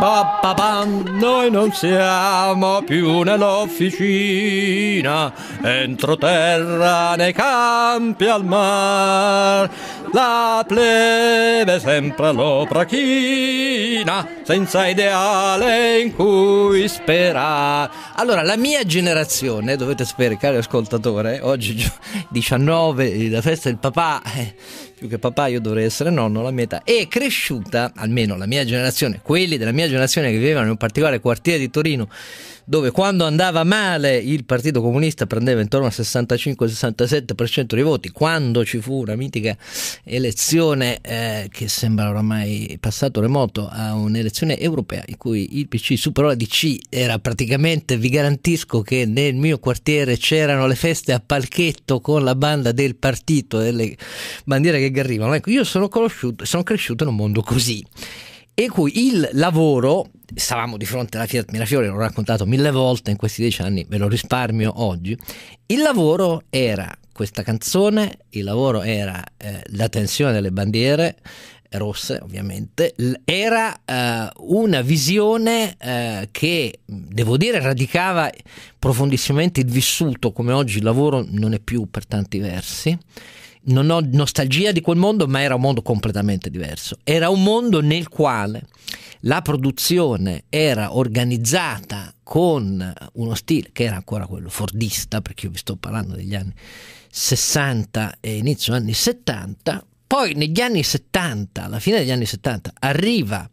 top Pa, pa, pam, noi non siamo più nell'officina, entro terra nei campi al mar. La plebe sempre all'opera china, senza ideale in cui sperare. Allora, la mia generazione, dovete sapere, caro ascoltatore, oggi gio- 19, la festa del papà, eh, più che papà io dovrei essere nonno, la mia età, è cresciuta, almeno la mia generazione, quelli della mia generazione che vivevano in un particolare quartiere di Torino, dove quando andava male il Partito Comunista prendeva intorno al 65-67% dei voti, quando ci fu una mitica elezione eh, che sembra oramai passato remoto a un'elezione europea in cui il PC superò la DC, era praticamente, vi garantisco che nel mio quartiere c'erano le feste a palchetto con la banda del partito e le bandiere che arrivano. Ecco, io sono, sono cresciuto in un mondo così e cui il lavoro, stavamo di fronte alla Fiat Mirafiori, l'ho raccontato mille volte in questi dieci anni, ve lo risparmio oggi, il lavoro era questa canzone, il lavoro era eh, la tensione delle bandiere rosse ovviamente, era eh, una visione eh, che devo dire radicava profondissimamente il vissuto, come oggi il lavoro non è più per tanti versi non ho nostalgia di quel mondo, ma era un mondo completamente diverso. Era un mondo nel quale la produzione era organizzata con uno stile che era ancora quello fordista, perché io vi sto parlando degli anni 60 e inizio anni 70. Poi negli anni 70, alla fine degli anni 70, arriva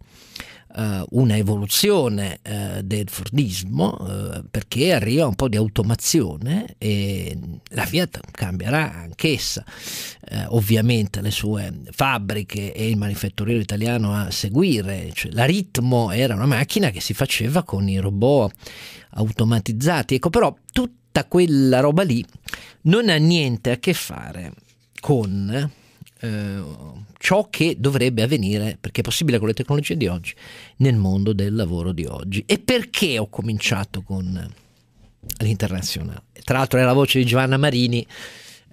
uh, una evoluzione uh, del Fordismo uh, perché arriva un po' di automazione e la Fiat cambierà anch'essa. Ovviamente le sue fabbriche e il manifatturiero italiano a seguire cioè, la Ritmo era una macchina che si faceva con i robot automatizzati. Ecco però tutta quella roba lì non ha niente a che fare con eh, ciò che dovrebbe avvenire, perché è possibile con le tecnologie di oggi, nel mondo del lavoro di oggi. E perché ho cominciato con l'internazionale? Tra l'altro è la voce di Giovanna Marini,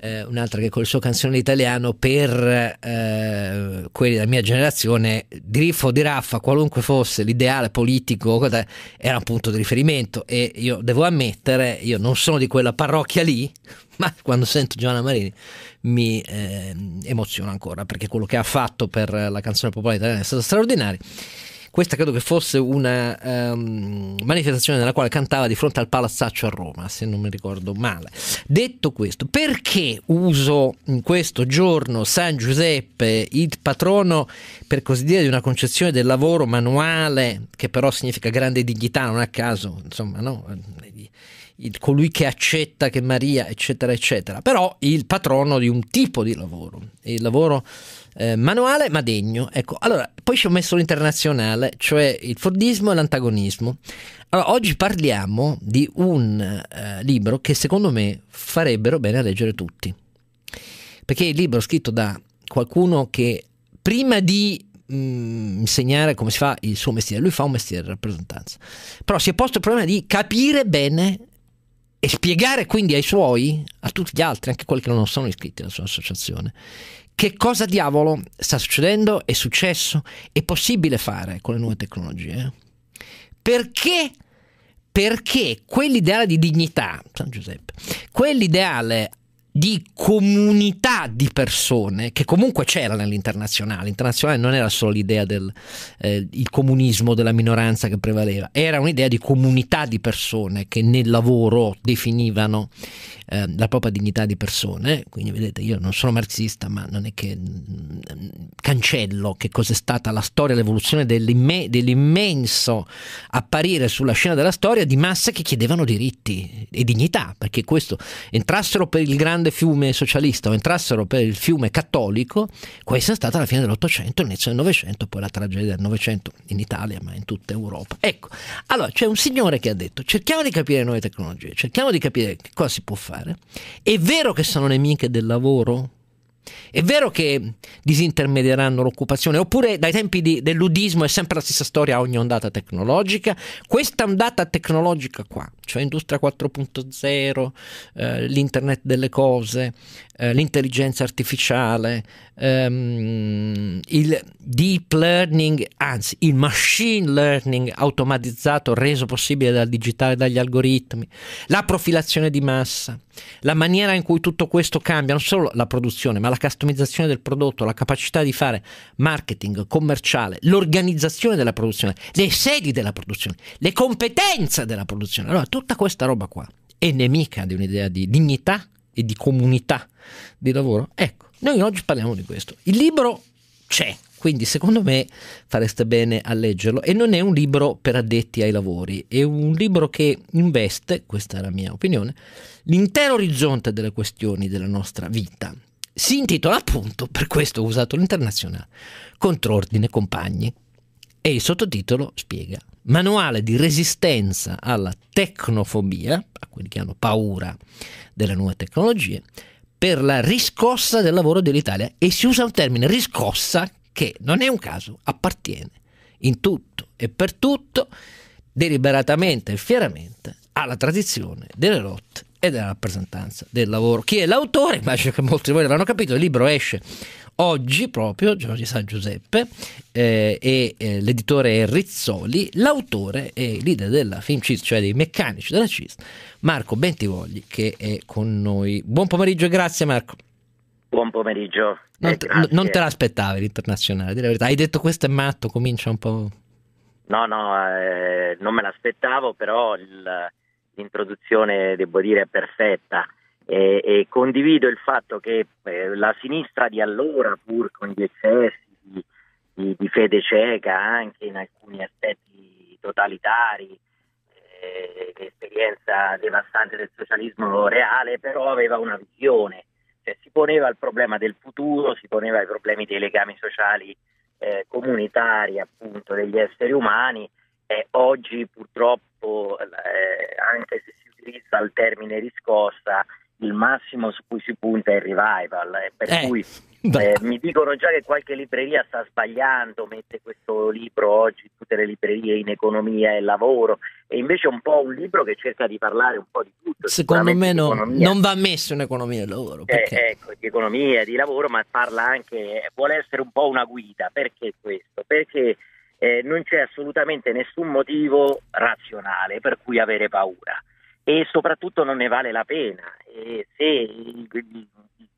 eh, un'altra che col suo canzone italiano per eh, quelli della mia generazione, di riffo o di raffa, qualunque fosse l'ideale politico, era un punto di riferimento e io devo ammettere, io non sono di quella parrocchia lì, ma quando sento Giovanna Marini mi eh, emoziona ancora perché quello che ha fatto per la canzone popolare italiana è stato straordinario. Questa credo che fosse una um, manifestazione nella quale cantava di fronte al palazzaccio a Roma, se non mi ricordo male. Detto questo, perché uso in questo giorno San Giuseppe, il patrono per così dire di una concezione del lavoro manuale, che però significa grande dignità, non a caso, insomma, no? Il, colui che accetta che Maria, eccetera, eccetera, però il patrono di un tipo di lavoro, il lavoro eh, manuale ma degno. Ecco, allora, poi ci ho messo l'internazionale, cioè il Fordismo e l'antagonismo. Allora, oggi parliamo di un eh, libro che secondo me farebbero bene a leggere tutti. Perché è il libro scritto da qualcuno che prima di mh, insegnare come si fa il suo mestiere, lui fa un mestiere di rappresentanza, però si è posto il problema di capire bene e spiegare quindi ai suoi, a tutti gli altri, anche quelli che non sono iscritti alla sua associazione, che cosa diavolo sta succedendo, è successo, è possibile fare con le nuove tecnologie. Perché? Perché quell'ideale di dignità, San Giuseppe, quell'ideale di comunità di persone che comunque c'era nell'internazionale. L'internazionale non era solo l'idea del eh, comunismo della minoranza che prevaleva, era un'idea di comunità di persone che nel lavoro definivano eh, la propria dignità di persone. Quindi vedete, io non sono marxista, ma non è che mm, cancello che cos'è stata la storia, l'evoluzione dell'imme- dell'immenso apparire sulla scena della storia di masse che chiedevano diritti e dignità, perché questo entrassero per il grande fiume socialista o entrassero per il fiume cattolico, questa è stata la fine dell'Ottocento, l'inizio del Novecento, poi la tragedia del Novecento in Italia, ma in tutta Europa. Ecco, allora c'è un signore che ha detto cerchiamo di capire le nuove tecnologie, cerchiamo di capire che cosa si può fare. È vero che sono nemiche del lavoro? È vero che disintermedieranno l'occupazione, oppure dai tempi di, del ludismo è sempre la stessa storia a ogni ondata tecnologica. Questa ondata tecnologica qua, cioè industria 4.0, eh, l'internet delle cose, eh, l'intelligenza artificiale, ehm, il deep learning, anzi il machine learning automatizzato reso possibile dal digitale, dagli algoritmi, la profilazione di massa, la maniera in cui tutto questo cambia, non solo la produzione, ma la customizzazione del prodotto, la capacità di fare marketing commerciale, l'organizzazione della produzione, le sedi della produzione, le competenze della produzione. Allora, tutta questa roba qua è nemica di un'idea di dignità e di comunità di lavoro. Ecco, noi oggi parliamo di questo. Il libro c'è, quindi secondo me fareste bene a leggerlo e non è un libro per addetti ai lavori, è un libro che investe, questa è la mia opinione, l'intero orizzonte delle questioni della nostra vita. Si intitola appunto, per questo ho usato l'internazionale, Contrordine compagni e il sottotitolo spiega Manuale di resistenza alla tecnofobia, a quelli che hanno paura delle nuove tecnologie, per la riscossa del lavoro dell'Italia e si usa un termine riscossa che non è un caso, appartiene in tutto e per tutto, deliberatamente e fieramente, alla tradizione delle lotte e della rappresentanza del lavoro. Chi è l'autore? Immagino che molti di voi l'hanno capito, il libro esce oggi proprio, Giorgio San Giuseppe, eh, e eh, l'editore è Rizzoli, l'autore e leader della Film CIS, cioè dei meccanici della CIS, Marco Bentivogli, che è con noi. Buon pomeriggio e grazie Marco. Buon pomeriggio. Non te, non te l'aspettavi l'internazionale, di la verità. Hai detto questo è matto, comincia un po'... No, no, eh, non me l'aspettavo, però il, l'introduzione, devo dire, è perfetta. E, e, condivido il fatto che eh, la sinistra di allora, pur con gli eccessi di, di, di fede cieca, anche in alcuni aspetti totalitari, eh, l'esperienza devastante del socialismo reale, però aveva una visione, cioè, si poneva il problema del futuro, si poneva i problemi dei legami sociali eh, comunitari appunto degli esseri umani e oggi purtroppo eh, anche se si utilizza il termine riscossa il massimo su cui si punta è il revival, eh, per eh, cui eh, mi dicono già che qualche libreria sta sbagliando, mette questo libro oggi tutte le librerie in economia e lavoro, e invece è un po' un libro che cerca di parlare un po' di tutto. Secondo me no, non va messo in economia e lavoro. Eh, ecco, di economia e di lavoro, ma parla anche, vuole essere un po' una guida, perché questo? Perché eh, non c'è assolutamente nessun motivo razionale per cui avere paura e soprattutto non ne vale la pena. E se il, il,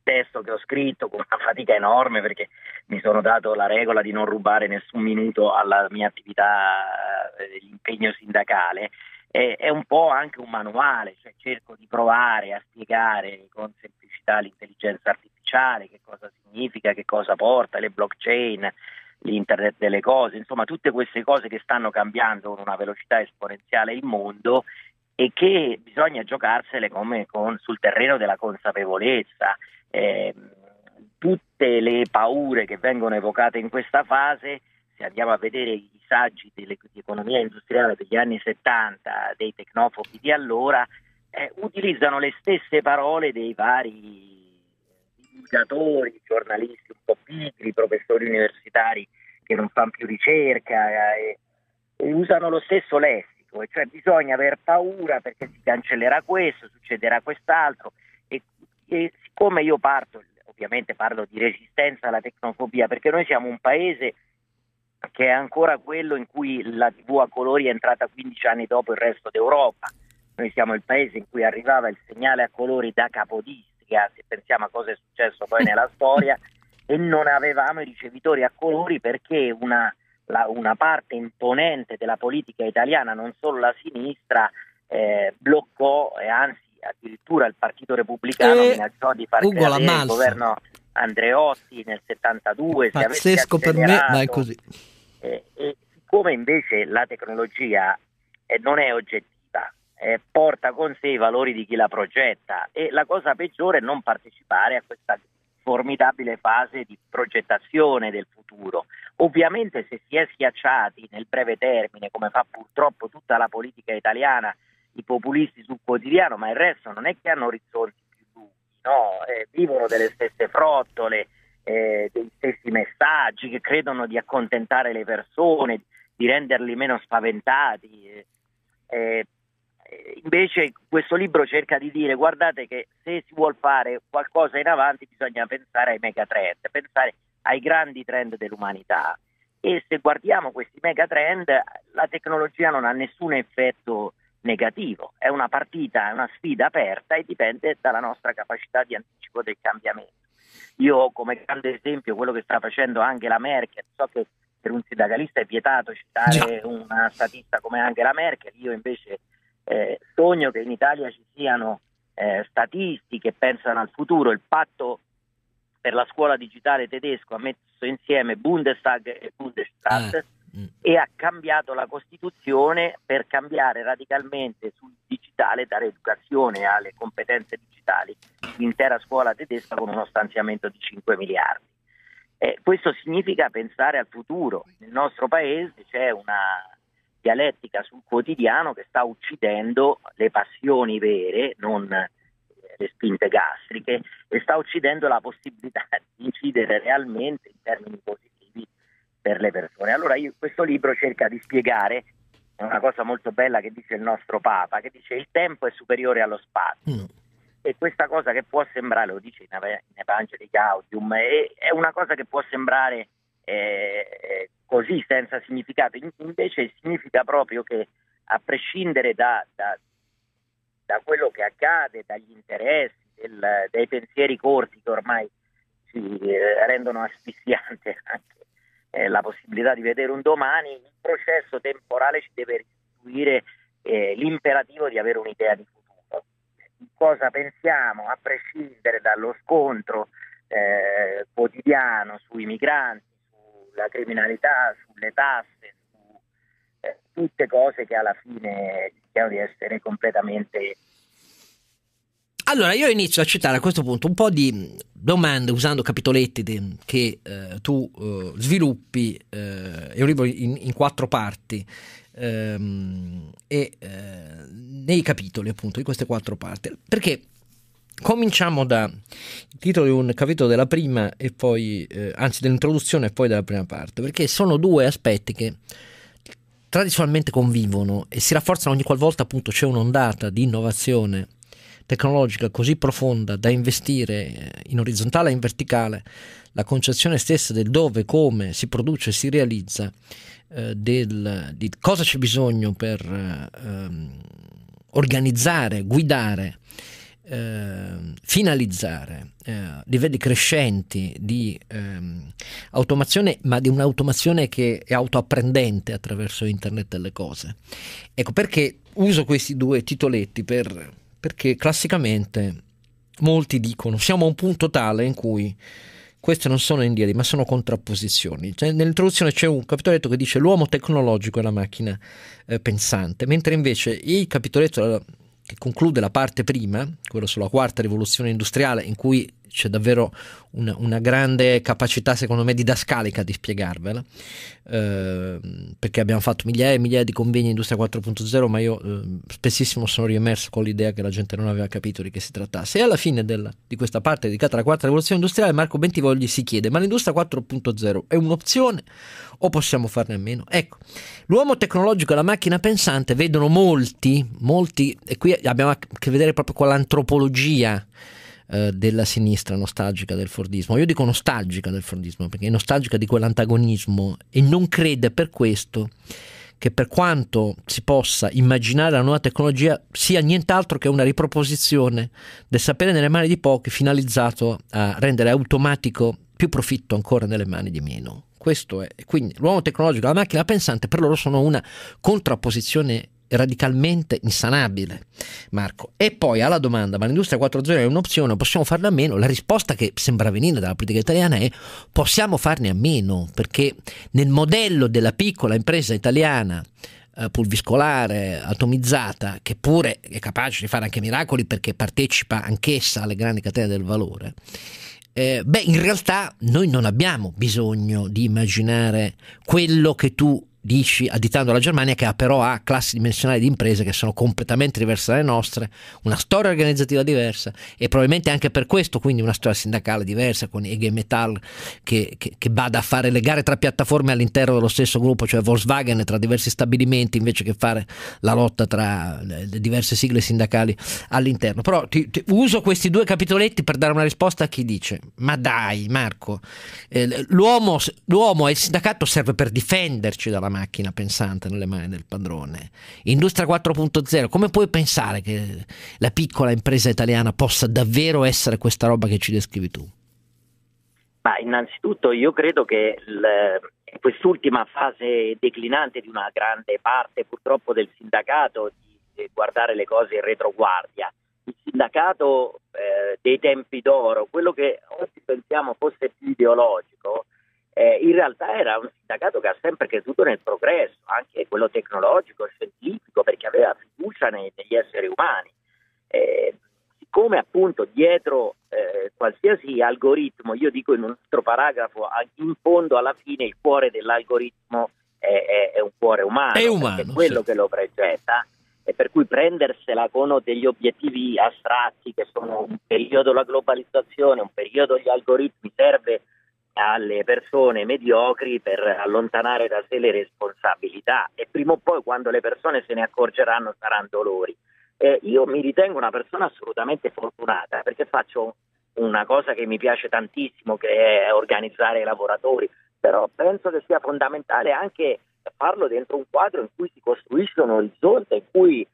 testo che ho scritto con una fatica enorme perché mi sono dato la regola di non rubare nessun minuto alla mia attività eh, impegno sindacale, è, è, un po' anche un manuale, cioè cerco di provare a spiegare con semplicità l'intelligenza artificiale, che cosa significa, che cosa porta, le blockchain, l'internet delle cose, insomma tutte queste cose che stanno cambiando con una velocità esponenziale il mondo e che bisogna giocarsele come con, sul terreno della consapevolezza. Eh, tutte le paure che vengono evocate in questa fase, se andiamo a vedere i saggi di economia industriale degli anni 70, dei tecnofobi di allora, eh, utilizzano le stesse parole dei vari divulgatori, giornalisti un po' pigri, professori universitari che non fanno più ricerca eh, e usano lo stesso lessico politico, cioè bisogna aver paura perché si cancellerà questo, succederà quest'altro e, e siccome io parto, ovviamente parlo di resistenza alla tecnofobia, perché noi siamo un paese che è ancora quello in cui la TV a colori è entrata 15 anni dopo il resto d'Europa. Noi siamo il paese in cui arrivava il segnale a colori da capodistria, se pensiamo a cosa è successo poi nella storia, e non avevamo i ricevitori a colori perché una la, una parte imponente della politica italiana, non solo la sinistra, eh, bloccò e anzi addirittura il Partito Repubblicano e minacciò di far Ugo cadere il governo Andreotti nel 72. Pazzesco per me, ma è così. Eh, e siccome invece la tecnologia eh, non è oggettiva, eh, porta con sé i valori di chi la progetta e la cosa peggiore è non partecipare a questa formidabile fase di progettazione del futuro. Ovviamente se si è schiacciati nel breve termine, come fa purtroppo tutta la politica italiana, i populisti sul quotidiano, ma il resto non è che hanno orizzonti più lunghi, no? eh, vivono delle stesse frottole, eh, dei stessi messaggi, che credono di accontentare le persone, di renderli meno spaventati. Eh, eh, invece questo libro cerca di dire guardate che se si vuole fare qualcosa in avanti bisogna pensare ai megatrend, pensare ai grandi trend dell'umanità. E se guardiamo questi megatrend la tecnologia non ha nessun effetto negativo, è una partita, è una sfida aperta e dipende dalla nostra capacità di anticipo del cambiamento. Io come grande esempio quello che sta facendo Angela Merkel, so che per un sindacalista è vietato citare una statista come Angela Merkel, io invece eh, sogno che in Italia ci siano eh, statisti che pensano al futuro, il patto per la scuola digitale tedesco ha messo insieme Bundestag e Bundesrat ah, mm. e ha cambiato la Costituzione per cambiare radicalmente sul digitale, dare educazione alle competenze digitali l'intera scuola tedesca con uno stanziamento di 5 miliardi. Eh, questo significa pensare al futuro. Nel nostro paese c'è una dialettica sul quotidiano che sta uccidendo le passioni vere, non eh, le spinte gastriche, e sta uccidendo la possibilità di incidere realmente in termini positivi per le persone. Allora io, questo libro cerca di spiegare una cosa molto bella che dice il nostro Papa, che dice il tempo è superiore allo spazio. Mm. E questa cosa che può sembrare, lo dice in, Evangeli Gaudium, è, è una cosa che può sembrare eh, così senza significato, invece significa proprio che a prescindere da, da, da quello che accade, dagli interessi, del, dai pensieri corti che ormai ci eh, rendono asfissiante anche eh, la possibilità di vedere un domani, il processo temporale ci deve restituire eh, l'imperativo di avere un'idea di futuro. Cosa pensiamo, a prescindere dallo scontro eh, quotidiano sui migranti, sulla criminalità, sulle tasse, su eh, tutte cose che alla fine rischiano di essere completamente allora, io inizio a citare a questo punto un po' di domande usando capitoletti de, che eh, tu eh, sviluppi, eh, è un in, in quattro parti, ehm, e eh, nei capitoli appunto di queste quattro parti. Perché Cominciamo dal titolo di un capitolo della prima e poi, eh, anzi dell'introduzione e poi della prima parte, perché sono due aspetti che tradizionalmente convivono e si rafforzano ogni qualvolta appunto c'è un'ondata di innovazione tecnologica così profonda da investire eh, in orizzontale e in verticale la concezione stessa del dove, come si produce e si realizza, eh, del, di cosa c'è bisogno per eh, ehm, organizzare, guidare eh, finalizzare eh, livelli crescenti di ehm, automazione, ma di un'automazione che è autoapprendente attraverso internet delle cose. Ecco perché uso questi due titoletti per, perché classicamente molti dicono siamo a un punto tale in cui queste non sono indiedi ma sono contrapposizioni. Cioè, nell'introduzione c'è un capitoletto che dice l'uomo tecnologico è la macchina eh, pensante, mentre invece il capitoletto che conclude la parte prima, quello sulla quarta rivoluzione industriale, in cui c'è davvero una, una, grande capacità, secondo me, didascalica di spiegarvela, eh, perché abbiamo fatto migliaia e migliaia di convegni in Industria 4.0, ma io eh, spessissimo sono riemerso con l'idea che la gente non aveva capito di che si trattasse. E alla fine del, di questa parte dedicata alla quarta rivoluzione industriale, Marco Bentivogli si chiede, ma l'Industria 4.0 è un'opzione o possiamo farne a meno? Ecco, l'uomo tecnologico e la macchina pensante vedono molti, molti, e qui abbiamo a che vedere proprio con l'antropologia eh, della sinistra nostalgica del Fordismo. Io dico nostalgica del Fordismo perché è nostalgica di quell'antagonismo e non crede per questo che per quanto si possa immaginare la nuova tecnologia sia nient'altro che una riproposizione del sapere nelle mani di pochi finalizzato a rendere automatico più profitto ancora nelle mani di meno. Questo è. Quindi l'uomo tecnologico e la macchina pensante per loro sono una contrapposizione radicalmente insanabile, Marco. E poi alla domanda, ma l'industria 4.0 è un'opzione, possiamo farne a meno? La risposta che sembra venire dalla politica italiana è possiamo farne a meno, perché nel modello della piccola impresa italiana eh, pulviscolare, atomizzata, che pure è capace di fare anche miracoli perché partecipa anch'essa alle grandi catene del valore, eh, beh, in realtà noi non abbiamo bisogno di immaginare quello che tu dici, additando la Germania, che ha però ha classi dimensionali di imprese che sono completamente diverse dalle nostre, una storia organizzativa diversa e probabilmente anche per questo quindi una storia sindacale diversa con Ege Metal che, che, che bada a fare le gare tra piattaforme all'interno dello stesso gruppo, cioè Volkswagen tra diversi stabilimenti invece che fare la lotta tra le diverse sigle sindacali all'interno. Però ti, ti, uso questi due capitoletti per dare una risposta a chi dice ma dai Marco, eh, l'uomo, l'uomo e il sindacato serve per difenderci dalla macchina pensante nelle mani del padrone. Industria 4.0, come puoi pensare che la piccola impresa italiana possa davvero essere questa roba che ci descrivi tu? Ma innanzitutto io credo che il, quest'ultima fase declinante di una grande parte purtroppo del sindacato di guardare le cose in retroguardia. Il sindacato eh, dei tempi d'oro, quello che oggi pensiamo fosse più ideologico, eh, in realtà era un sindacato che ha sempre creduto nel progresso, anche quello tecnologico, scientifico, perché aveva fiducia nei, negli esseri umani. Eh, siccome appunto dietro eh, qualsiasi algoritmo, io dico in un altro paragrafo, in fondo alla fine il cuore dell'algoritmo è, è, è un cuore umano, è umano, è quello sì. che lo pregetta e per cui prendersela con degli obiettivi astratti che sono un periodo la globalizzazione, un periodo gli algoritmi serve alle persone mediocri per allontanare da sé le responsabilità e prima o poi quando le persone se ne accorgeranno saranno dolori. Eh, io mi ritengo una persona assolutamente fortunata perché faccio una cosa che mi piace tantissimo che è organizzare i lavoratori, però penso che sia fondamentale anche farlo dentro un quadro in cui si costruisce un orizzonte, in cui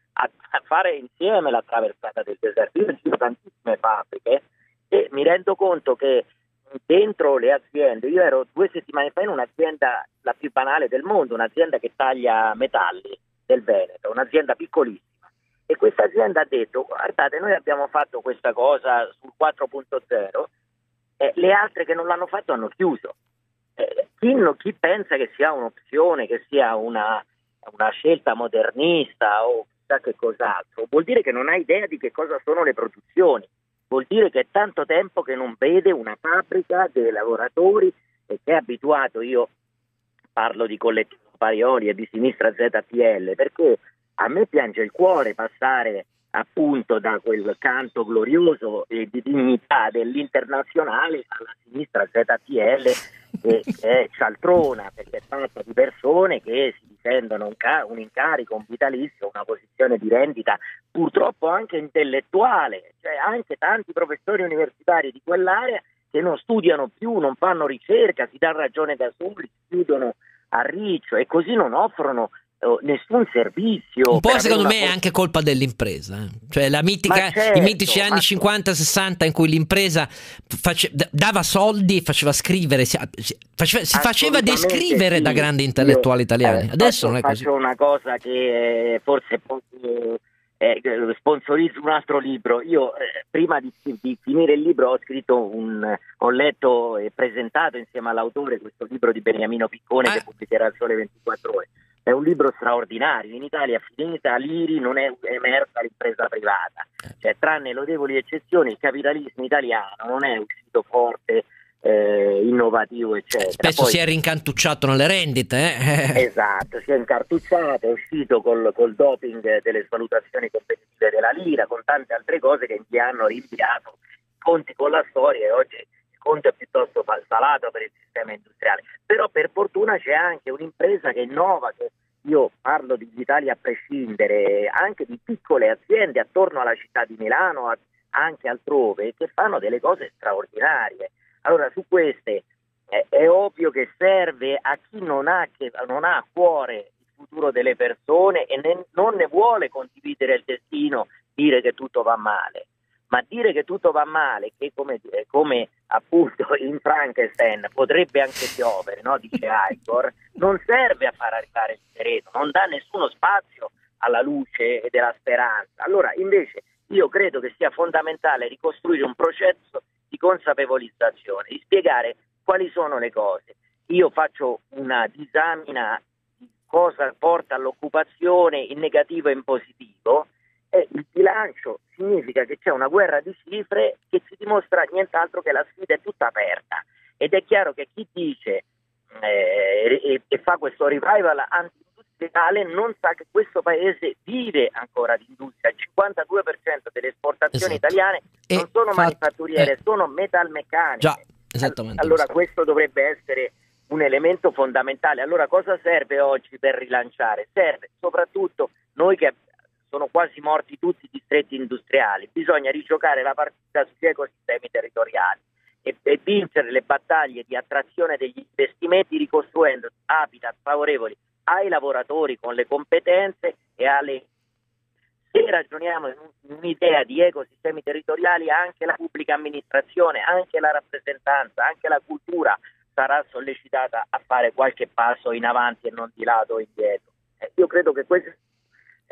fare insieme la traversata del deserto. Io giro tantissime fabbriche e mi rendo conto che dentro le aziende, io ero due settimane fa in un'azienda la più banale del mondo, un'azienda che taglia metalli del Veneto, un'azienda piccolissima. E questa azienda ha detto, guardate, noi abbiamo fatto questa cosa sul 4.0, eh, le altre che non l'hanno fatto hanno chiuso. Eh, chi, chi, pensa che sia un'opzione, che sia una, una scelta modernista o chissà che cos'altro, vuol dire che non ha idea di che cosa sono le produzioni vuol dire che è tanto tempo che non vede una fabbrica dei lavoratori e che è abituato, io parlo di collettivo Parioli e di sinistra ZPL, perché a me piange il cuore passare appunto da quel canto glorioso e di dignità dell'internazionale alla sinistra ZPL che, è cialtrona perché è fatta di persone che si difendono un, ca- un incarico, un vitalizio, una posizione di rendita purtroppo anche intellettuale, cioè anche tanti professori universitari di quell'area che non studiano più, non fanno ricerca, si danno ragione da soli, chiudono a riccio e così non offrono nessun servizio. Un po' secondo me è anche colpa dell'impresa, eh. cioè la mitica, certo, i mitici anni 50-60 in cui l'impresa face, dava soldi e faceva scrivere, si, faceva, si faceva descrivere sì. da grandi intellettuali Io, italiani. Eh, Adesso faccio, non è così. Faccio una cosa che forse posso eh, sponsorizzo un altro libro. Io eh, prima di, di, finire il libro ho scritto un, ho letto e presentato insieme all'autore questo libro di Beniamino Piccone Ah. che pubblicherà al Sole 24 Ore. È un libro straordinario. In Italia, finita l'IRI, non è emersa l'impresa privata. Cioè, tranne lodevoli eccezioni, il capitalismo italiano non è uscito forte, eh, innovativo, eccetera. Spesso Poi- si è rincantucciato nelle rendite. Eh? Esatto, si è incartucciato, è uscito col, col doping delle svalutazioni competitive della lira, con tante altre cose che gli hanno rinviato conti con la storia e oggi il conto è piuttosto salato per il sistema industriale. Però per fortuna c'è anche un'impresa che innova, che io parlo di Italia a prescindere, anche di piccole aziende attorno alla città di Milano, anche altrove, che fanno delle cose straordinarie. Allora su queste è, è ovvio che serve a chi non ha, che, non ha a cuore il futuro delle persone e ne- non ne vuole condividere il destino, dire che tutto va male. Ma dire che tutto va male, che come, eh, come appunto in Frankenstein potrebbe anche piovere, no? dice Igor, non serve a far arrivare il segreto, non dà nessuno spazio alla luce e della speranza. Allora, invece, io credo che sia fondamentale ricostruire un processo di consapevolizzazione, di spiegare quali sono le cose. Io faccio una disamina di cosa porta all'occupazione in negativo e in positivo e il bilancio significa che c'è una guerra di cifre che ci dimostra nient'altro che la sfida è tutta aperta ed è chiaro che chi dice eh, e, e, fa questo revival anti-industriale non sa che questo paese vive ancora di industria. Il 52% delle esportazioni Esatto. italiane E non sono fa- manifatturiere, eh. sono metalmeccaniche. Già, esattamente. Allora questo. questo dovrebbe essere un elemento fondamentale. Allora cosa serve oggi per rilanciare? Serve soprattutto noi che sono quasi morti tutti i distretti industriali, bisogna rigiocare la partita sugli ecosistemi territoriali e, e vincere le battaglie di attrazione degli investimenti ricostruendo habitat favorevoli ai lavoratori con le competenze e alle se ragioniamo in un- un'idea di ecosistemi territoriali, anche la pubblica amministrazione, anche la rappresentanza, anche la cultura sarà sollecitata a fare qualche passo in avanti e non di lato o indietro. Eh, io credo che queste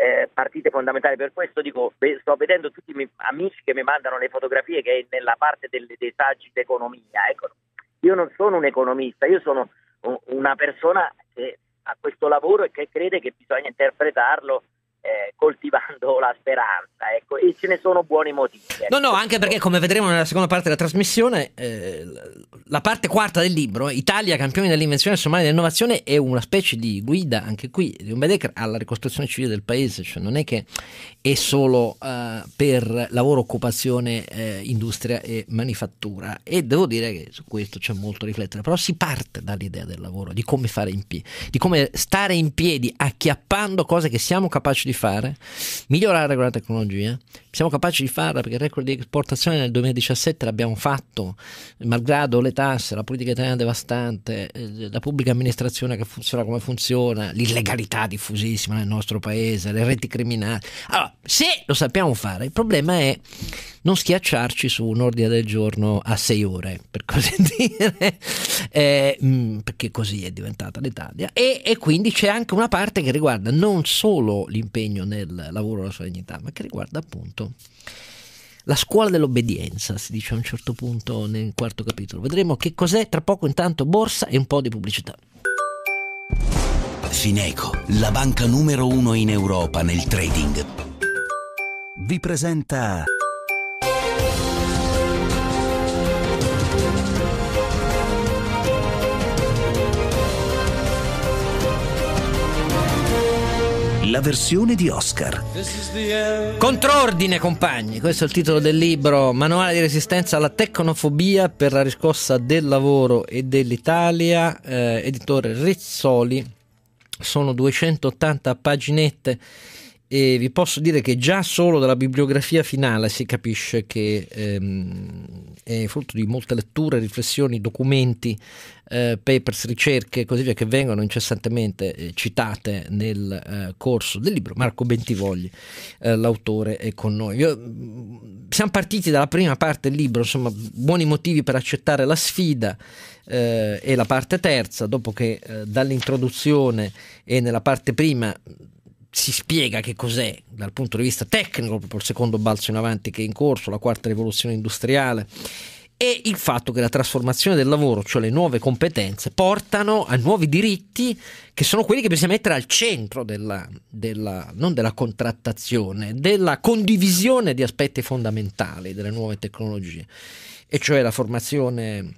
eh, partite fondamentali, per questo dico, sto vedendo tutti i miei amici che mi mandano le fotografie che è nella parte delle- dei saggi d'economia. Ecco, io non sono un economista, io sono una persona che ha questo lavoro e che crede che bisogna interpretarlo eh, coltivando la speranza, ecco, e ce ne sono buoni motivi. No, ecco. no, anche perché come vedremo nella seconda parte della trasmissione, eh, la parte quarta del libro, Italia, campioni dell'invenzione somale e dell'innovazione, è una specie di guida, anche qui, di un Bedecker alla ricostruzione civile del paese, cioè non è che è solo eh, per lavoro, occupazione, eh, industria e manifattura. E devo dire che su questo c'è molto a riflettere, però si parte dall'idea del lavoro, di come fare in piedi, di come stare in piedi acchiappando cose che siamo capaci di fare, migliorare con la tecnologia. Siamo capaci di farla perché il record di esportazione nel 2017 l'abbiamo fatto, malgrado le tasse, la politica italiana devastante, eh, la pubblica amministrazione che funziona come funziona, l'illegalità diffusissima nel nostro paese, le reti criminali. Allora, se lo sappiamo fare, il problema è non schiacciarci su un ordine del giorno a sei ore, per così dire, eh, mm, perché così è diventata l'Italia. E, e quindi c'è anche una parte che riguarda non solo l'impegno nel lavoro e la sua ma che riguarda appunto la scuola dell'obbedienza, si dice a un certo punto nel quarto capitolo. Vedremo che cos'è tra poco intanto borsa e un po' di pubblicità. Fineco, la banca numero uno in Europa nel trading, vi presenta la versione di Oscar. Contrordine, compagni, questo è il titolo del libro Manuale di resistenza alla tecnofobia per la riscossa del lavoro e dell'Italia, eh, editore Rizzoli. Sono 280 paginette e vi posso dire che già solo dalla bibliografia finale si capisce che ehm, è frutto di molte letture, riflessioni, documenti, eh, papers, ricerche e così via che vengono incessantemente eh, citate nel eh, corso del libro. Marco Bentivogli, eh, l'autore, è con noi. Io, mh, siamo partiti dalla prima parte del libro, insomma, buoni motivi per accettare la sfida. eh, e la parte terza, dopo che dall'introduzione e nella parte prima si spiega che cos'è dal punto di vista tecnico, proprio il secondo balzo in avanti che è in corso, la quarta rivoluzione industriale, e il fatto che la trasformazione del lavoro, cioè le nuove competenze, portano a nuovi diritti che sono quelli che bisogna mettere al centro della, della- non della contrattazione, della condivisione di aspetti fondamentali delle nuove tecnologie, e cioè la formazione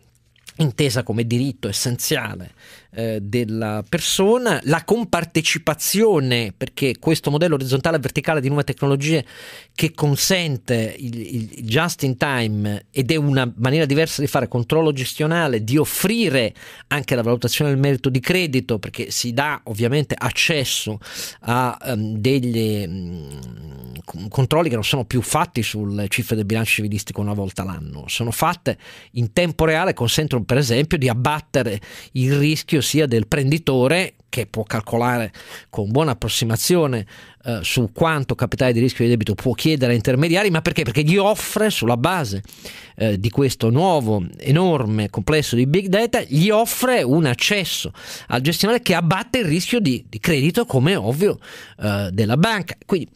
intesa come diritto essenziale eh, della persona, la compartecipazione, perché questo modello orizzontale e verticale di nuove tecnologie che consente il, il- just in time ed è una maniera diversa di fare controllo gestionale, di offrire anche la valutazione del merito di credito, perché si dà ovviamente accesso a ehm, degli con- controlli che non sono più fatti sulle cifre del bilancio civilistico una volta l'anno, sono fatte in tempo reale, consentono per esempio di abbattere il rischio sia del prenditore che può calcolare con buona approssimazione eh, su quanto capitale di rischio di debito può chiedere a intermediari, ma perché? Perché gli offre sulla base eh, di questo nuovo enorme complesso di big data, gli offre un accesso al gestionale che abbatte il rischio di, di credito, come è ovvio, eh, della banca. Quindi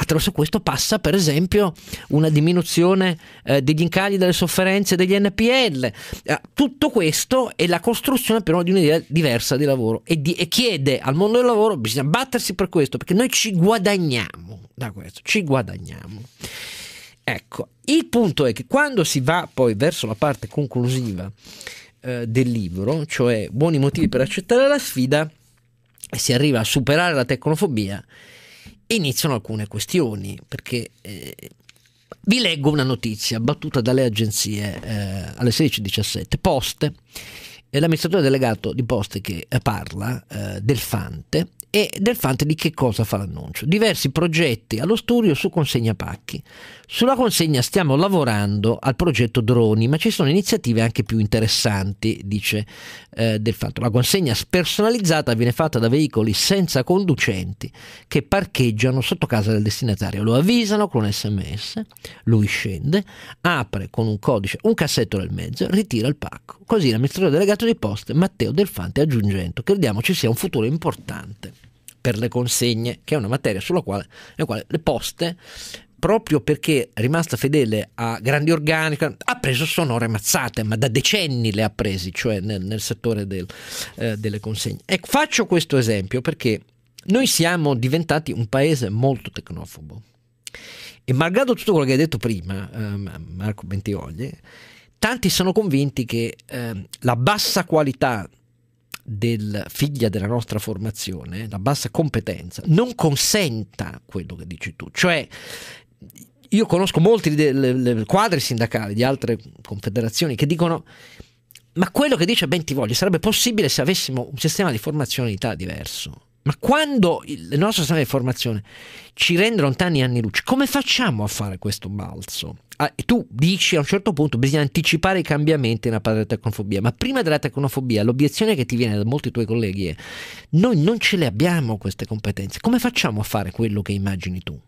Attraverso questo passa per esempio una diminuzione eh, degli incagli delle sofferenze degli NPL. Eh, tutto questo è la costruzione però di un'idea diversa di lavoro e, di- e chiede al mondo del lavoro, bisogna battersi per questo perché noi ci guadagniamo da questo, ci guadagniamo. Ecco, il punto è che quando si va poi verso la parte conclusiva eh, del libro, cioè buoni motivi per accettare la sfida, si arriva a superare la tecnofobia, iniziano alcune questioni, perché eh, vi leggo una notizia battuta dalle agenzie eh, alle 16.17. Poste, l'amministratore delegato di Poste che parla, eh, del Fante, e del Fante di che cosa fa l'annuncio. Diversi progetti allo studio su consegna pacchi. Sulla consegna stiamo lavorando al progetto droni, ma ci sono iniziative anche più interessanti, dice eh, Del Fanto. La consegna spersonalizzata viene fatta da veicoli senza conducenti che parcheggiano sotto casa del destinatario. Lo avvisano con un sms, lui scende, apre con un codice un cassetto nel mezzo, ritira il pacco. Così l'amministratore delegato di poste Matteo Del Fante aggiungendo, crediamo ci sia un futuro importante per le consegne, che è una materia sulla quale, quale le poste proprio perché è rimasta fedele a grandi organici, ha preso sonore mazzate, ma da decenni le ha presi, cioè nel, nel settore del, eh, delle consegne. E faccio questo esempio perché noi siamo diventati un paese molto tecnofobo. E malgrado tutto quello che hai detto prima, eh, Marco Bentiogli, tanti sono convinti che eh, la bassa qualità del figlia della nostra formazione, la bassa competenza, non consenta quello che dici tu. Cioè, io conosco molti quadri sindacali di altre confederazioni che dicono ma quello che dice Bentivoglio sarebbe possibile se avessimo un sistema di formazione in Italia diverso. Ma quando il nostro sistema di formazione ci rende lontani anni luce, come facciamo a fare questo balzo? Ah, tu dici a un certo punto bisogna anticipare i cambiamenti nella parte della tecnofobia, ma prima della tecnofobia l'obiezione che ti viene da molti tuoi colleghi è noi non ce le abbiamo queste competenze, come facciamo a fare quello che immagini tu?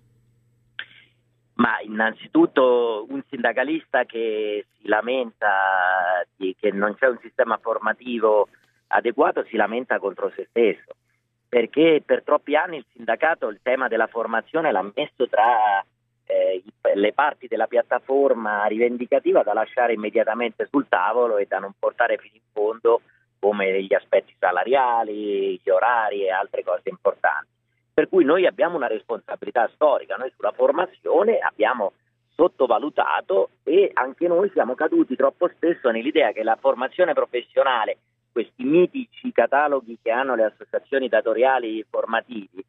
Ma innanzitutto un sindacalista che si lamenta di, che non c'è un sistema formativo adeguato si lamenta contro se stesso perché per troppi anni il sindacato il tema della formazione l'ha messo tra eh, le parti della piattaforma rivendicativa da lasciare immediatamente sul tavolo e da non portare fino in fondo come gli aspetti salariali, gli orari e altre cose importanti. Per cui noi abbiamo una responsabilità storica, noi sulla formazione abbiamo sottovalutato e anche noi siamo caduti troppo spesso nell'idea che la formazione professionale questi mitici cataloghi che hanno le associazioni datoriali formativi,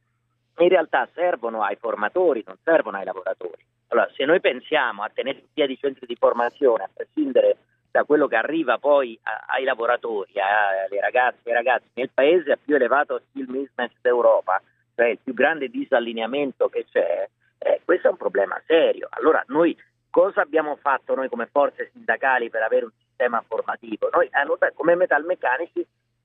in realtà servono ai formatori, non servono ai lavoratori. Allora, se noi pensiamo a tenere in piedi centri di formazione, a prescindere da quello che arriva poi a, ai lavoratori, alle ragazze e ai ragazzi, nel paese a più elevato skill mismatch d'Europa, cioè il più grande disallineamento che c'è, eh, questo è un problema serio. Allora, noi cosa abbiamo fatto noi come forze sindacali per avere un sistema formativo. Noi come metalmeccanici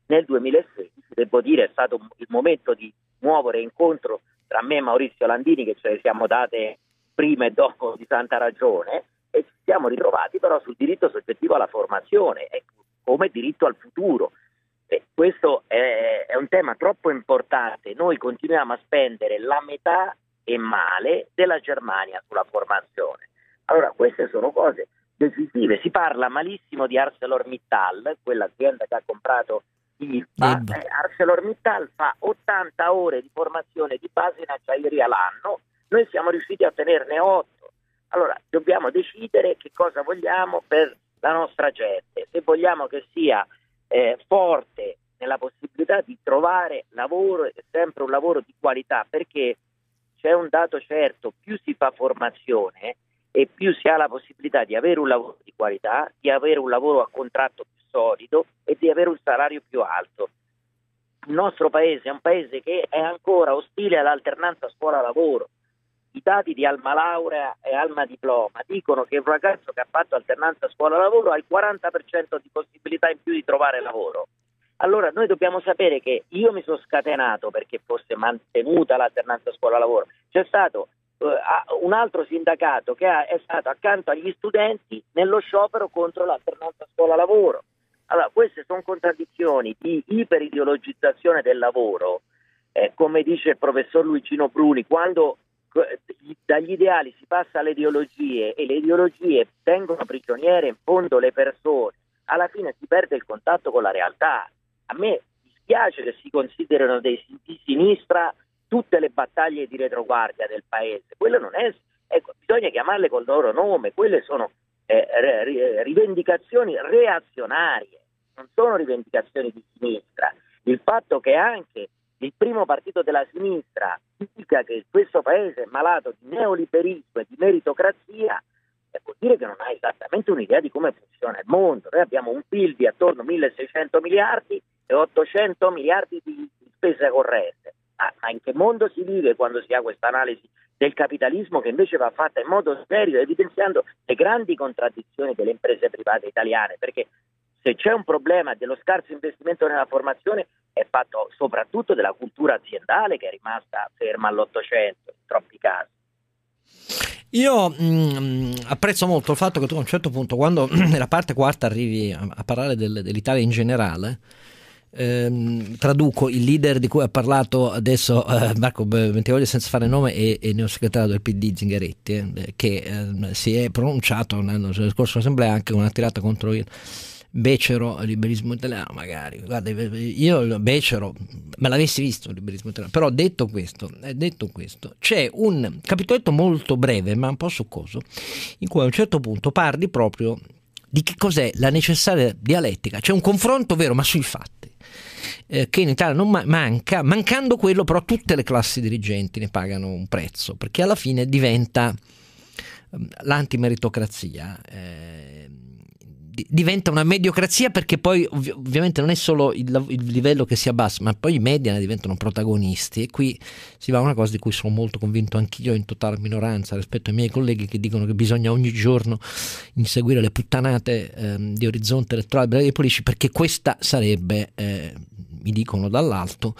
nel 2016, devo dire, è stato il momento di muovere incontro tra me e Maurizio Landini, che ce le siamo date prima e dopo di tanta ragione, e ci siamo ritrovati però sul diritto soggettivo alla formazione come diritto al futuro. E questo è, è un tema troppo importante. Noi continuiamo a spendere la metà e male della Germania sulla formazione. Allora, queste sono cose decisive. Si parla malissimo di ArcelorMittal, quell'azienda che ha comprato ILPA. Eh, ArcelorMittal fa 80 ore di formazione di base in acciaieria l'anno, noi siamo riusciti a ottenerne 8. Allora dobbiamo decidere che cosa vogliamo per la nostra gente, se vogliamo che sia eh, forte nella possibilità di trovare lavoro e sempre un lavoro di qualità, perché c'è un dato certo, più si fa formazione, e più si ha la possibilità di avere un lavoro di qualità, di avere un lavoro a contratto più solido e di avere un salario più alto. Il nostro paese è un paese che è ancora ostile all'alternanza scuola-lavoro. I dati di Alma Laurea e Alma Diploma dicono che un ragazzo che ha fatto alternanza scuola-lavoro ha il 40% di possibilità in più di trovare lavoro. Allora noi dobbiamo sapere che io mi sono scatenato perché fosse mantenuta l'alternanza scuola-lavoro. C'è stato uh, un altro sindacato che ha, è stato accanto agli studenti nello sciopero contro l'alternanza scuola-lavoro. Allora, queste sono contraddizioni di iperideologizzazione del lavoro, eh, come dice il professor Luigino Bruni, quando dagli ideali si passa alle ideologie e le ideologie tengono prigioniere in fondo le persone, alla fine si perde il contatto con la realtà. A me dispiace che si considerino dei di sinistra tutte le battaglie di retroguardia del paese. Quello non è, ecco, bisogna chiamarle col loro nome, quelle sono eh, rivendicazioni reazionarie. non sono rivendicazioni di sinistra. Il fatto che anche il primo partito della sinistra dica che questo paese è malato di neoliberismo e di meritocrazia eh, vuol dire che non ha esattamente un'idea di come funziona il mondo. Noi abbiamo un PIL di attorno a 1600 miliardi e 800 miliardi di, spese corrente. Ah, ma in che mondo si vive quando si ha questa analisi del capitalismo che invece va fatta in modo serio, evidenziando le grandi contraddizioni delle imprese private italiane? Perché se c'è un problema dello scarso investimento nella formazione è fatto soprattutto della cultura aziendale che è rimasta ferma all'Ottocento in troppi casi. Io mh, mm, apprezzo molto il fatto che tu a un certo punto, quando nella parte quarta arrivi a, a parlare del, dell'Italia in generale, ehm, traduco il leader di cui ha parlato adesso eh, Marco Bentivoglio senza fare nome e, e neosegretario del PD Zingaretti, eh, che eh, si è pronunciato nella scorsa assemblea anche una tirata contro il becero liberismo italiano magari. Guarda io becero me l'avessi visto il liberismo italiano però detto questo, eh, detto questo c'è un capitoletto molto breve ma un po' succoso in cui a un certo punto parli proprio di che cos'è la necessaria dialettica. C'è un confronto vero ma sui fatti eh, che in Italia non ma- manca mancando quello però tutte le classi dirigenti ne pagano un prezzo perché alla fine diventa ehm, l'antimeritocrazia eh, diventa una mediocrazia perché poi ov- ovviamente non è solo il, il, livello che si abbassa, ma poi i media ne diventano protagonisti e qui si va a una cosa di cui sono molto convinto anch'io in totale minoranza rispetto ai miei colleghi che dicono che bisogna ogni giorno inseguire le puttanate ehm, di orizzonte elettorale dei politici perché questa sarebbe, eh, mi dicono dall'alto,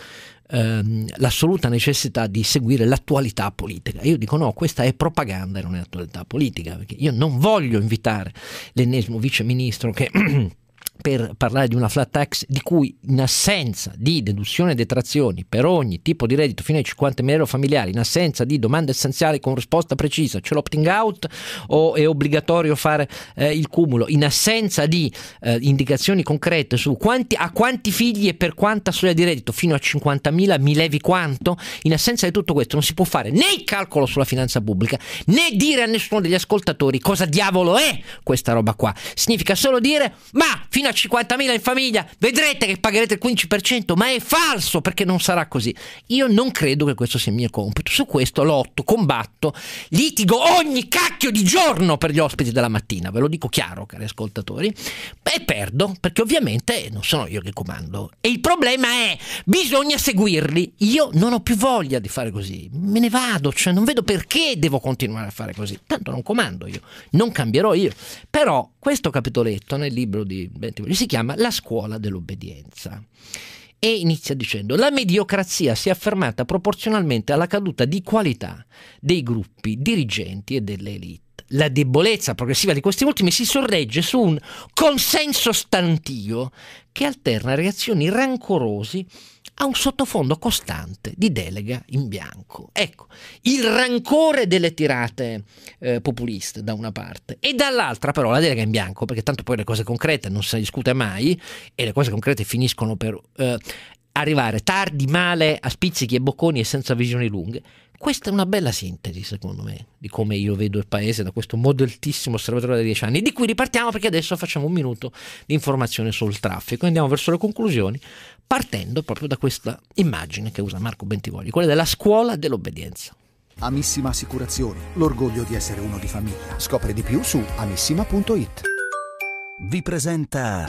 ehm, l'assoluta necessità di seguire l'attualità politica. Io dico no, questa è propaganda e non è attualità politica, perché io non voglio invitare l'ennesimo vice ministro che per parlare di una flat tax di cui in assenza di deduzione e detrazioni per ogni tipo di reddito fino ai 50 mila euro familiari, in assenza di domande essenziali con risposta precisa, c'è l'opting out o è obbligatorio fare eh, il cumulo, in assenza di eh, indicazioni concrete su quanti, a quanti figli e per quanta soglia di reddito fino a 50 mila, mi levi quanto, in assenza di tutto questo non si può fare né il calcolo sulla finanza pubblica né dire a nessuno degli ascoltatori cosa diavolo è questa roba qua, significa solo dire ma fino a 50.000 in famiglia, vedrete che pagherete il 15%, ma è falso perché non sarà così. Io non credo che questo sia il mio compito, su questo lotto, combatto, litigo ogni cacchio di giorno per gli ospiti della mattina, ve lo dico chiaro cari ascoltatori, e perdo perché ovviamente non sono io che comando. E il problema è, bisogna seguirli, io non ho più voglia di fare così, me ne vado, cioè non vedo perché devo continuare a fare così, tanto non comando io, non cambierò io, però questo capitoletto nel libro di Bentivogli si chiama La scuola dell'obbedienza e inizia dicendo la mediocrazia si è affermata proporzionalmente alla caduta di qualità dei gruppi dirigenti e delle elite. La debolezza progressiva di questi ultimi si sorregge su un consenso stantio che alterna reazioni rancorosi ha un sottofondo costante di delega in bianco. Ecco, il rancore delle tirate eh, populiste da una parte e dall'altra però la delega in bianco, perché tanto poi le cose concrete non ne discute mai e le cose concrete finiscono per eh, arrivare tardi, male, a spizzichi e bocconi e senza visioni lunghe. Questa è una bella sintesi, secondo me, di come io vedo il paese da questo modeltissimo osservatorio da dieci anni, di cui ripartiamo perché adesso facciamo un minuto di informazione sul traffico. Andiamo verso le conclusioni, partendo proprio da questa immagine che usa Marco Bentivogli, quella della scuola dell'obbedienza. Amissima Assicurazioni, l'orgoglio di essere uno di famiglia. Scopri di più su amissima.it. Vi presenta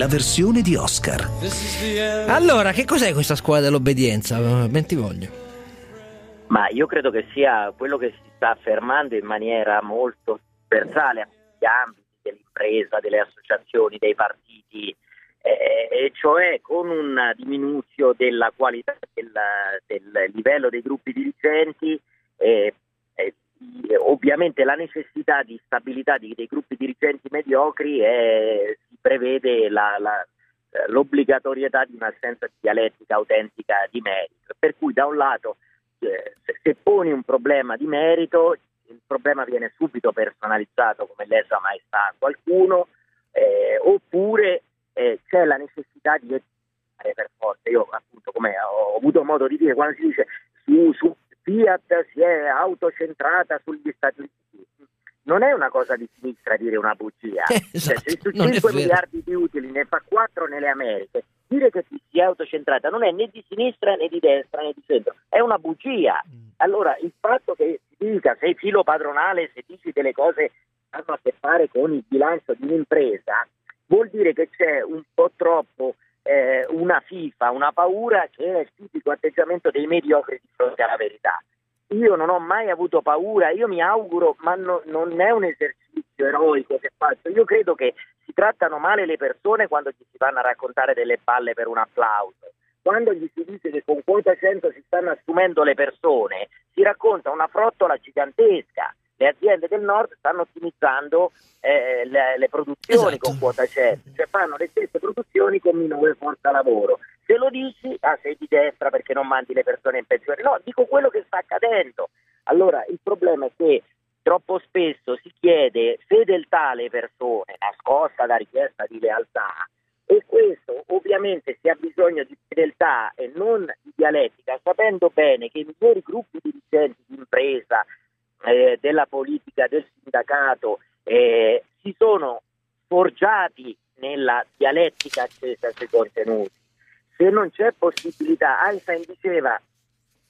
la versione di Oscar. Allora, che cos'è questa scuola dell'obbedienza? Bentivogli. Ma io credo che sia quello che si sta affermando in maniera molto trasversale a tutti gli ambiti dell'impresa, delle associazioni, dei partiti, eh, e cioè con una diminuzione della qualità del, del livello dei gruppi dirigenti. Eh, eh, ovviamente la necessità di stabilità di, dei gruppi dirigenti mediocri è, prevede la, la, l'obbligatorietà di un'assenza di dialettica autentica di merito. Per cui da un lato eh, se poni un problema di merito, il problema viene subito personalizzato come lesa maestà a qualcuno, eh, oppure eh, c'è la necessità di educare per forza. Io appunto, come ho avuto modo di dire, quando si dice su, su Fiat si è autocentrata sugli Stati Uniti. Non è una cosa di sinistra dire una bugia. Esatto, Cioè, se su non è 5 vero. miliardi di utili ne fa 4 nelle Americhe, dire che si è autocentrata non è né di sinistra né di destra né di centro, è una bugia. Mm. Allora, il fatto che si dica sei filo padronale, se dici delle cose che hanno a che fare con il bilancio di un'impresa, vuol dire che c'è un po' troppo eh, una fifa, una paura che è il tipico atteggiamento dei mediocri di fronte alla verità. Io non ho mai avuto paura, io mi auguro, ma no- non è un esercizio eroico che faccio, io credo che si trattano male le persone quando ci si vanno a raccontare delle palle per un applauso. Quando gli si dice che con quota 100 si stanno assumendo le persone, si racconta una frottola gigantesca. Le aziende del nord stanno ottimizzando eh, le, le produzioni Esatto. con quota 100, cioè fanno le stesse produzioni con minore forza lavoro. Se lo dici, ah, sei di destra perché non mandi le persone in pensione. No, dico quello che sta accadendo. Allora, il problema è che troppo spesso si chiede fedeltà alle persone, nascosta da richiesta di lealtà, e questo ovviamente si ha bisogno di fedeltà e non di dialettica, sapendo bene che i migliori gruppi dirigenti di impresa, eh, della politica, del sindacato, eh, si sono forgiati nella dialettica accesa sui contenuti. Se non c'è possibilità, Einstein diceva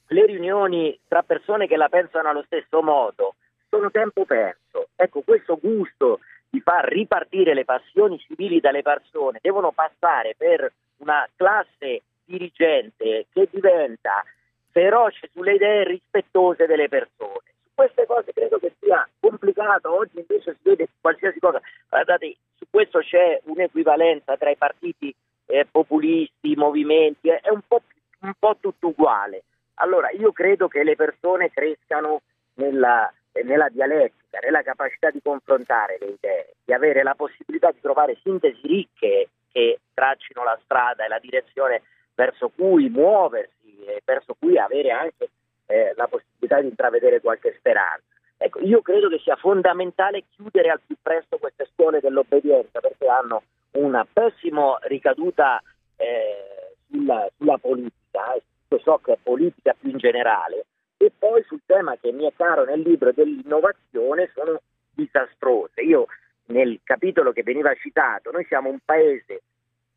le riunioni tra persone che la pensano allo stesso modo sono tempo perso. Ecco, questo gusto di far ripartire le passioni civili dalle persone devono passare per una classe dirigente che diventa feroce sulle idee rispettose delle persone. Su queste cose credo che sia complicato, oggi invece si vede qualsiasi cosa. Guardate, su questo c'è un'equivalenza tra i partiti eh, populisti, movimenti, è un po', un po' tutto uguale. Allora, io credo che le persone crescano nella, eh, nella dialettica, nella capacità di confrontare le idee, di avere la possibilità di trovare sintesi ricche che traccino la strada e la direzione verso cui muoversi e verso cui avere anche eh, la possibilità di intravedere qualche speranza. Ecco, io credo che sia fondamentale chiudere al più presto queste scuole dell'obbedienza perché hanno una pessima ricaduta eh, sulla, sulla politica e tutto ciò che è politica più in generale e poi sul tema che mi è caro nel libro dell'innovazione sono disastrose. Io nel capitolo che veniva citato, noi siamo un paese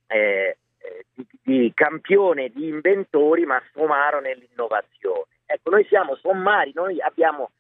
eh, eh, di, di campione di inventori ma somaro nell'innovazione. Ecco, noi siamo sommari, noi abbiamo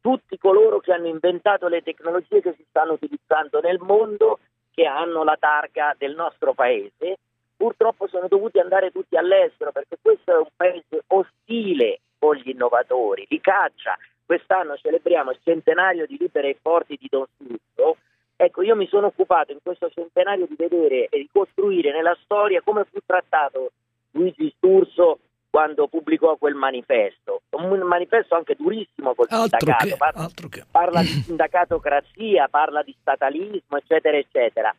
tutti coloro che hanno inventato le tecnologie che si stanno utilizzando nel mondo, che hanno la targa del nostro paese, purtroppo sono dovuti andare tutti all'estero perché questo è un paese ostile con gli innovatori, li caccia. Quest'anno celebriamo il centenario di Libere e Forti di Don Suso. Ecco, io mi sono occupato in questo centenario di vedere e ricostruire nella storia come fu trattato Luigi Sturzo quando pubblicò quel manifesto. Un manifesto anche durissimo col Altro sindacato, che, parla, che. parla di sindacatocrazia, parla di statalismo, eccetera, eccetera.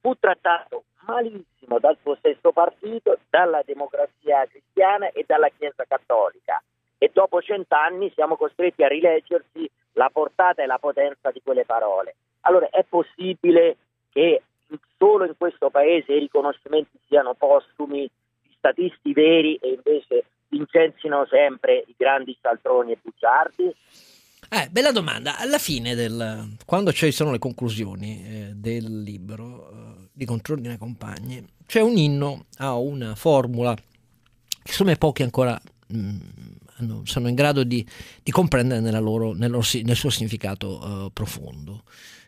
Fu trattato malissimo dal suo stesso partito, dalla democrazia cristiana e dalla Chiesa cattolica. E dopo cent'anni siamo costretti a rileggersi la portata e la potenza di quelle parole. Allora è possibile che solo in questo paese i riconoscimenti siano postumi statisti veri e invece incensino sempre i grandi saltroni e bugiardi? Eh, bella domanda. Alla fine, del, quando ci sono le conclusioni eh, del libro eh, di Contrordine Compagni, c'è un inno a una formula che secondo me pochi ancora mh, hanno- sono in grado di, di comprendere loro- nel, loro nel suo significato eh, profondo.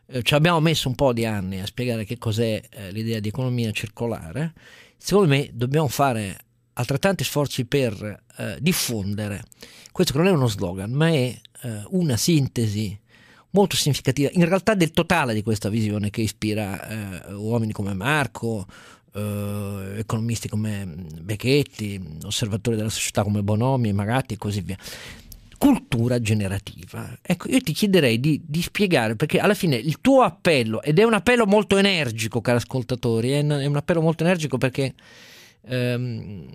Eh, ci abbiamo messo un po' di anni a spiegare che cos'è eh, l'idea di economia circolare. Secondo me dobbiamo fare altrettanti sforzi per eh, diffondere questo che non è uno slogan, ma è eh, una sintesi molto significativa, in realtà del totale di questa visione che ispira eh, uomini come Marco, eh, economisti come Becchetti, osservatori della società come Bonomi, Magatti e così via. Cultura generativa. Ecco, io ti chiederei di, di spiegare, perché alla fine il tuo appello, ed è un appello molto energico, cari ascoltatori, è un, è un appello molto energico perché ehm,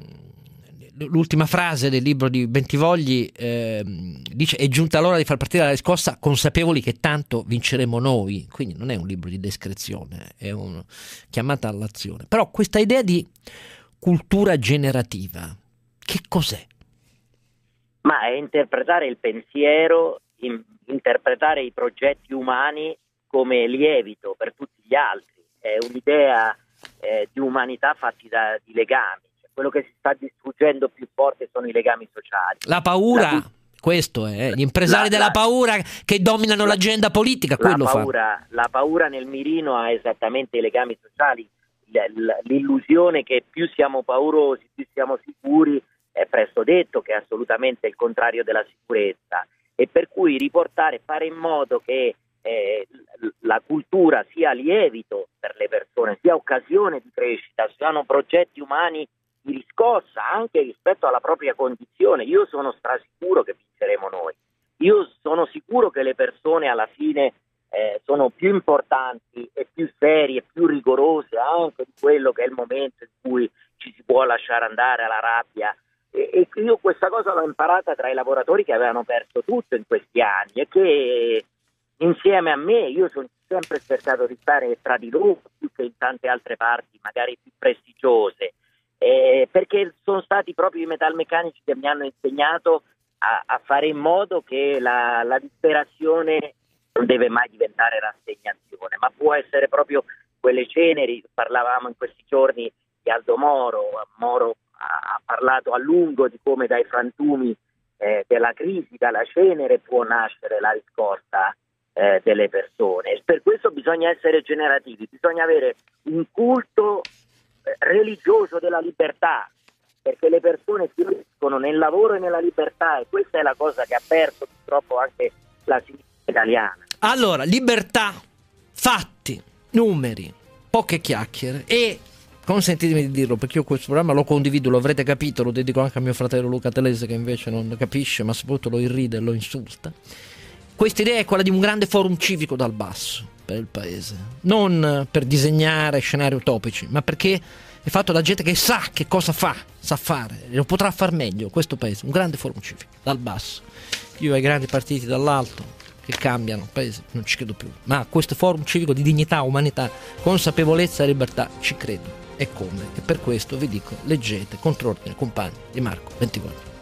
l'ultima frase del libro di Bentivogli ehm, dice è giunta l'ora di far partire la riscossa consapevoli che tanto vinceremo noi quindi non è un libro di descrizione è una chiamata all'azione però questa idea di cultura generativa che cos'è? Ma è interpretare il pensiero, in- interpretare i progetti umani come lievito per tutti gli altri. È un'idea eh, di umanità fatti da, di legami. Cioè, quello che si sta distruggendo più forte sono i legami sociali. La paura, La- questo è, gli impresari La- della la- paura che dominano l'agenda politica, La quello fa. paura, la paura nel mirino ha esattamente i legami sociali, l'illusione che più siamo paurosi, più siamo sicuri, è presto detto che è assolutamente il contrario della sicurezza e per cui riportare, fare in modo che eh, la cultura sia lievito per le persone, sia occasione di crescita, siano progetti umani di riscossa anche rispetto alla propria condizione. Io sono strasicuro che vinceremo noi. Io sono sicuro che le persone alla fine eh, sono più importanti e più serie, più rigorose anche di quello che è il momento in cui ci si può lasciare andare alla rabbia. E, e io questa cosa l'ho imparata tra i lavoratori che avevano perso tutto in questi anni e che insieme a me io sono sempre cercato di stare tra di loro più che in tante altre parti, magari più prestigiose, eh, perché sono stati proprio i metalmeccanici che mi hanno insegnato a, a fare in modo che la, la disperazione non deve mai diventare rassegnazione, ma può essere proprio quelle ceneri, parlavamo in questi giorni di Aldo Moro, Moro parlato a lungo di come dai frantumi eh, della crisi, dalla cenere può nascere la riscossa eh, delle persone. Per questo bisogna essere generativi, bisogna avere un culto eh, religioso della libertà, perché le persone fioriscono nel lavoro e nella libertà e questa è la cosa che ha perso purtroppo anche la sinistra italiana. Allora, libertà, fatti, numeri, poche chiacchiere e consentitemi di dirlo perché io questo programma lo condivido, lo avrete capito, lo dedico anche a mio fratello Luca Telese che invece non capisce, ma soprattutto lo irride e lo insulta. Questa idea è quella di un grande forum civico dal basso per il paese, non per disegnare scenari utopici, ma perché è fatto da gente che sa che cosa fa, sa fare, e lo potrà far meglio questo paese, un grande forum civico dal basso. Io ai grandi partiti dall'alto che cambiano il paese non ci credo più, ma a questo forum civico di dignità, umanità, consapevolezza e libertà ci credo. E come? E per questo vi dico, leggete Contrordine Compagni di Marco Bentivogli.